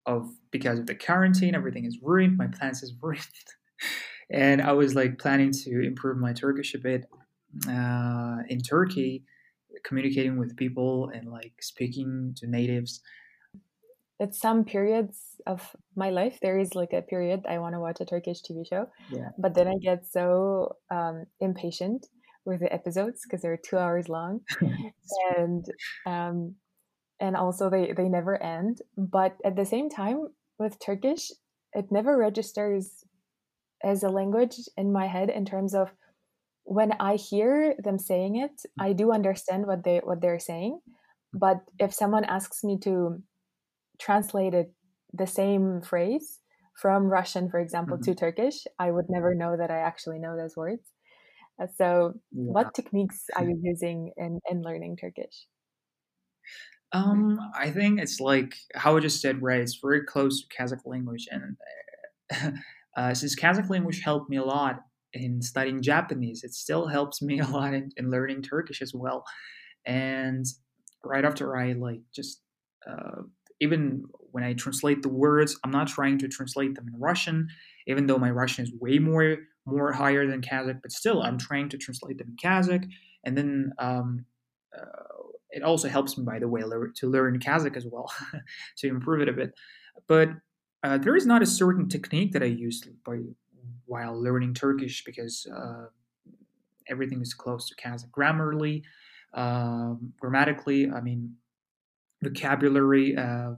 of because of the quarantine, everything is ruined. My plans is *laughs* ruined, and I was like planning to improve my Turkish a bit uh, in Turkey, communicating with people and like speaking to natives. At some periods of my life, there is like a period I want to watch a Turkish TV show, yeah. but then I get so um, impatient with the episodes because they're two hours long, *laughs* and um, and also they they never end. But at the same time, with Turkish, it never registers as a language in my head in terms of when I hear them saying it, I do understand what they what they're saying. But if someone asks me to translate it the same phrase from Russian, for example, mm-hmm. to Turkish, I would never know that I actually know those words. Uh, so, yeah. what techniques are you *laughs* using in, in learning Turkish? Um, I think it's like how I just said, right? It's very close to Kazakh language, and *laughs* uh, since Kazakh language helped me a lot in studying Japanese, it still helps me *laughs* a lot in, in learning Turkish as well. And right after I like just uh, even when I translate the words, I'm not trying to translate them in Russian, even though my Russian is way more more higher than Kazakh, but still I'm trying to translate them in Kazakh. And then um, uh, it also helps me, by the way, to learn Kazakh as well *laughs* to improve it a bit. But uh, there is not a certain technique that I use by, while learning Turkish because uh, everything is close to Kazakh grammarly, um, grammatically. I mean, vocabulary, uh,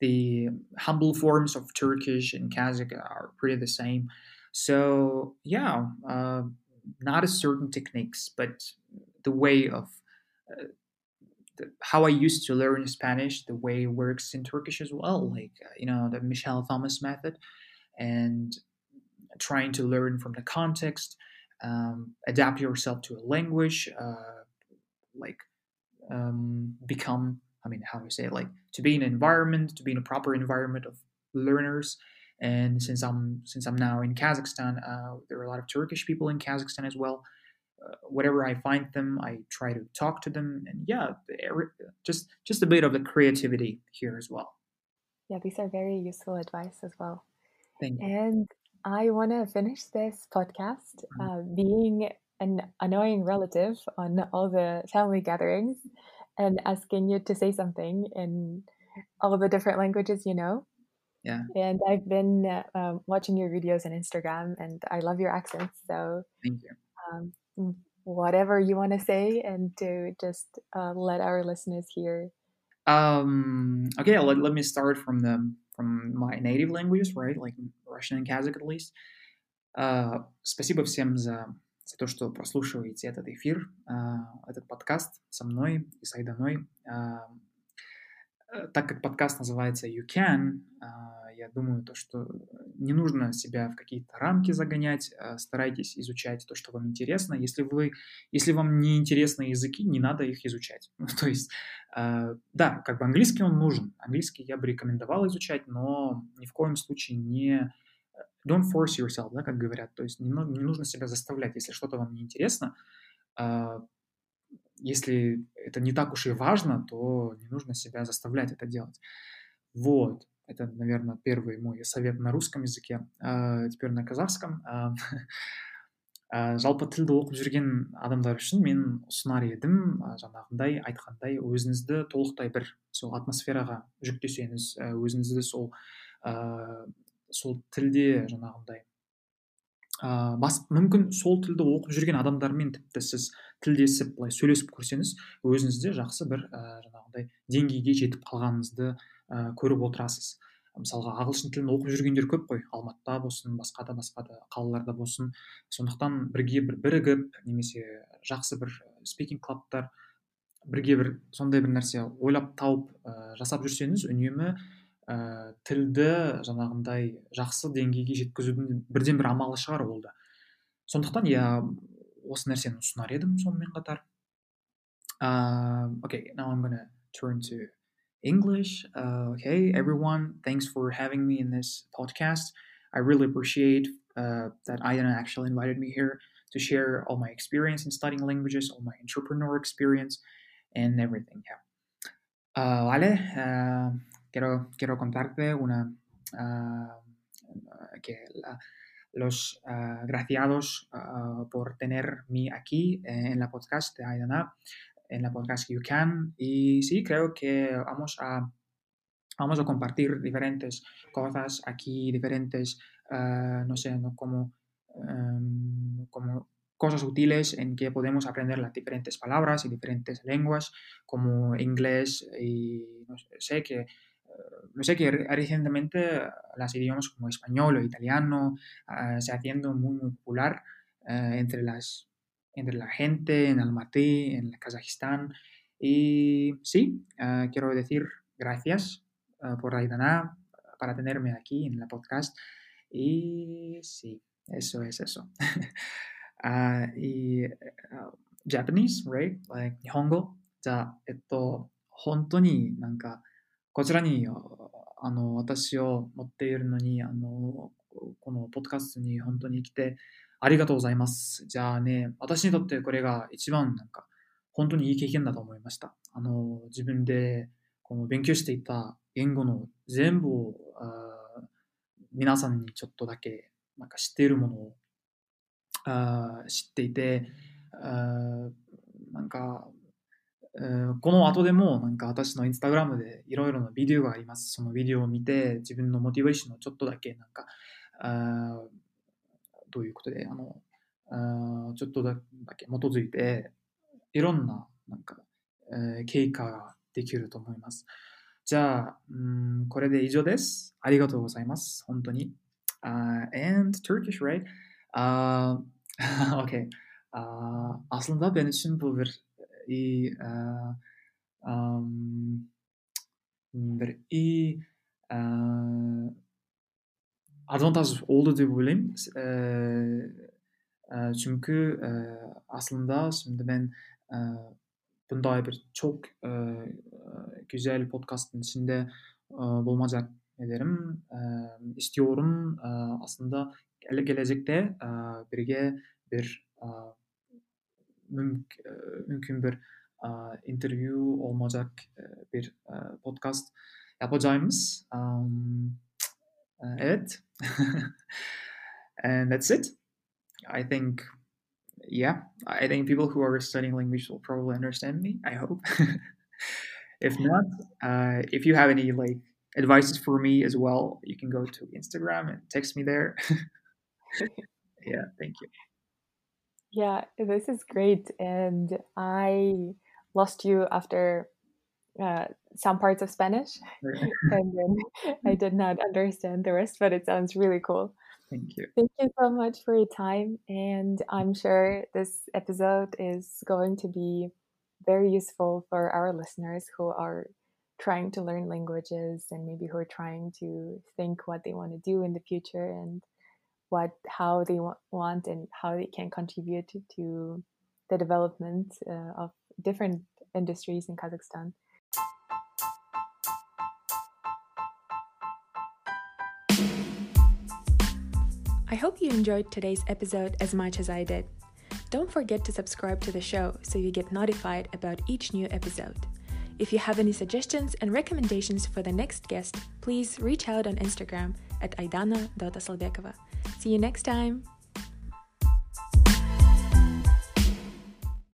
the, humble forms of Turkish and Kazakh are pretty the same. So yeah, uh, not a certain techniques, but the way of uh, how I used to learn Spanish, the way it works in Turkish as well, like uh, you know the Michel Thomas method, and trying to learn from the context, um, adapt yourself to a language, uh, like um, become i mean how do you say it? like to be in an environment to be in a proper environment of learners. And since i'm since i'm now in kazakhstan uh, there are a lot of turkish people in kazakhstan as well. Uh, whatever i find them i try to talk to them. And yeah just just a bit of the creativity here as well. Yeah these are very useful advice as well Thank you. and i want to finish this podcast mm-hmm. uh, being an annoying relative on all the family gatherings and asking you to say something in all the different languages you know. Yeah. And I've been uh, um, watching your videos on Instagram and I love your accents. So thank you. Um, whatever you want to say and to just uh, let our listeners hear. Um, okay, let, let me start from the from my native languages, right? Like Russian and Kazakh at least. Uh, спасибо всем за за то, что прослушиваете этот эфир, а, этот подкаст со мной и с Айданой. А, э, так как подкаст называется You Can, а, я думаю, то, что не нужно себя в какие-то рамки загонять, старайтесь изучать то, что вам интересно. Если, вы, если вам не интересны языки, не надо их изучать. *laughs* то есть, да, как бы английский он нужен. Английский я бы рекомендовал изучать, но ни в коем случае не don't force yourself, да, как говорят, то есть не, не нужно себя заставлять, если что-то вам не интересно, э, если это не так уж и важно, то не нужно себя заставлять это делать. Вот, это, наверное, первый мой совет на русском языке, э, теперь на казахском. Э, *laughs* ә, жалпы тілді оқып жүрген адамдар үшін мен ұсынар едім жаңағындай айтқандай өзіңізді толықтай бір сол атмосфераға жүктесеңіз өзіңізді сол сол тілде жаңағындай ә, бас, мүмкін сол тілді оқып жүрген адамдармен тіпті сіз тілдесіп былай сөйлесіп көрсеңіз өзіңізде жақсы бір ә, жаңағындай деңгейге жетіп қалғаныңызды ә, көріп отырасыз. Мысалға ағылшын тілін оқып жүргендер көп қой. Алматыда болсын басқа да басқа да қалаларда болсын. Сондықтан бірге бір бірігіп немесе жақсы бір спикинг клабтар бірге бір сондай бір нәрсе ойлап тауып ә, жасап жүрсеңіз үнемі ә, тілді жаңағындай жақсы деңгейге жеткізудің бірден бір амалы шығар ол да. Сондықтан иә осы нәрсені ұсынар едім сонымен қатар. Uh, okay now i'm gonna turn to english. Uh, okay everyone thanks for having me in this podcast. I really appreciate uh, that Aydana actually invited me here to share all my experience in studying languages all my entrepreneur experience and everything yeah. Uh, vale uh, quiero, quiero contarte una, uh, que los uh, graciados uh, por tenerme aquí en la podcast de Aidana, en la podcast You Can. Y sí, creo que vamos a, vamos a compartir diferentes cosas aquí, diferentes, no sé, ¿no? como, um, como cosas útiles en que podemos aprender las diferentes palabras y diferentes lenguas, como inglés y no sé, que no sé que recientemente las idiomas como español o italiano se haciendo muy, muy popular entre, las, entre la gente en Almaty, en Kazajistán. Y sí, quiero decir gracias por Aidana para tenerme aquí en la podcast. Y sí, eso es eso. *laughs* uh, い Japanese, right? Like 日本語じゃあ、えっと、本当になんか、 こちらにあの私を持っているのに、あのこのポッドキャストに本当に来てありがとうございます。じゃあね、私にとってこれが一番なんか、本当にいい経験だと思いました。あの自分でこの勉強していた言語の全部を皆さんにちょっとだけなんか知っているものをあ知っていてあなんかこの後でもなんか私のインスタグラムでいろいろなビデオがあります。そのビデオを見て自分のモチベーションをちょっとだけなんかあどういうことであのあちょっとだけ基づいていろんななんか、えー、経過ができると思います。じゃあ、うん、これで以上です。ありがとうございます。本当に。Uh, and Turkish, right? Uh, *laughs* okay. Uh, aslında benim için bu bir iyi uh, um, bir iyi uh, avantaj oldu diye söyleyeyim. Uh, çünkü uh, aslında şimdi ben uh, bunday bir çok e, güzel podcastın içinde e, bulunacak ederim. E, istiyorum e, aslında gele gelecekte e, birge bir e, mümk, mümkün bir e, interview olacak e, bir e, podcast yapacağımız. Um, evet. *laughs* And that's it. I think yeah, I think people who are studying language will probably understand me. I hope. *laughs* if not, uh, if you have any like advices for me as well, you can go to Instagram and text me there. *laughs* yeah, thank you. Yeah, this is great, and I lost you after uh, some parts of Spanish, *laughs* and then *laughs* I did not understand the rest, but it sounds really cool. Thank you. Thank you so much for your time. And I'm sure this episode is going to be very useful for our listeners who are trying to learn languages and maybe who are trying to think what they want to do in the future and what how they want and how they can contribute to the development uh, of different industries in Kazakhstan. I hope you enjoyed today's episode as much as I did. Don't forget to subscribe to the show so you get notified about each new episode. If you have any suggestions and recommendations for the next guest, please reach out on Instagram at aidana.asalbekova. See you next time!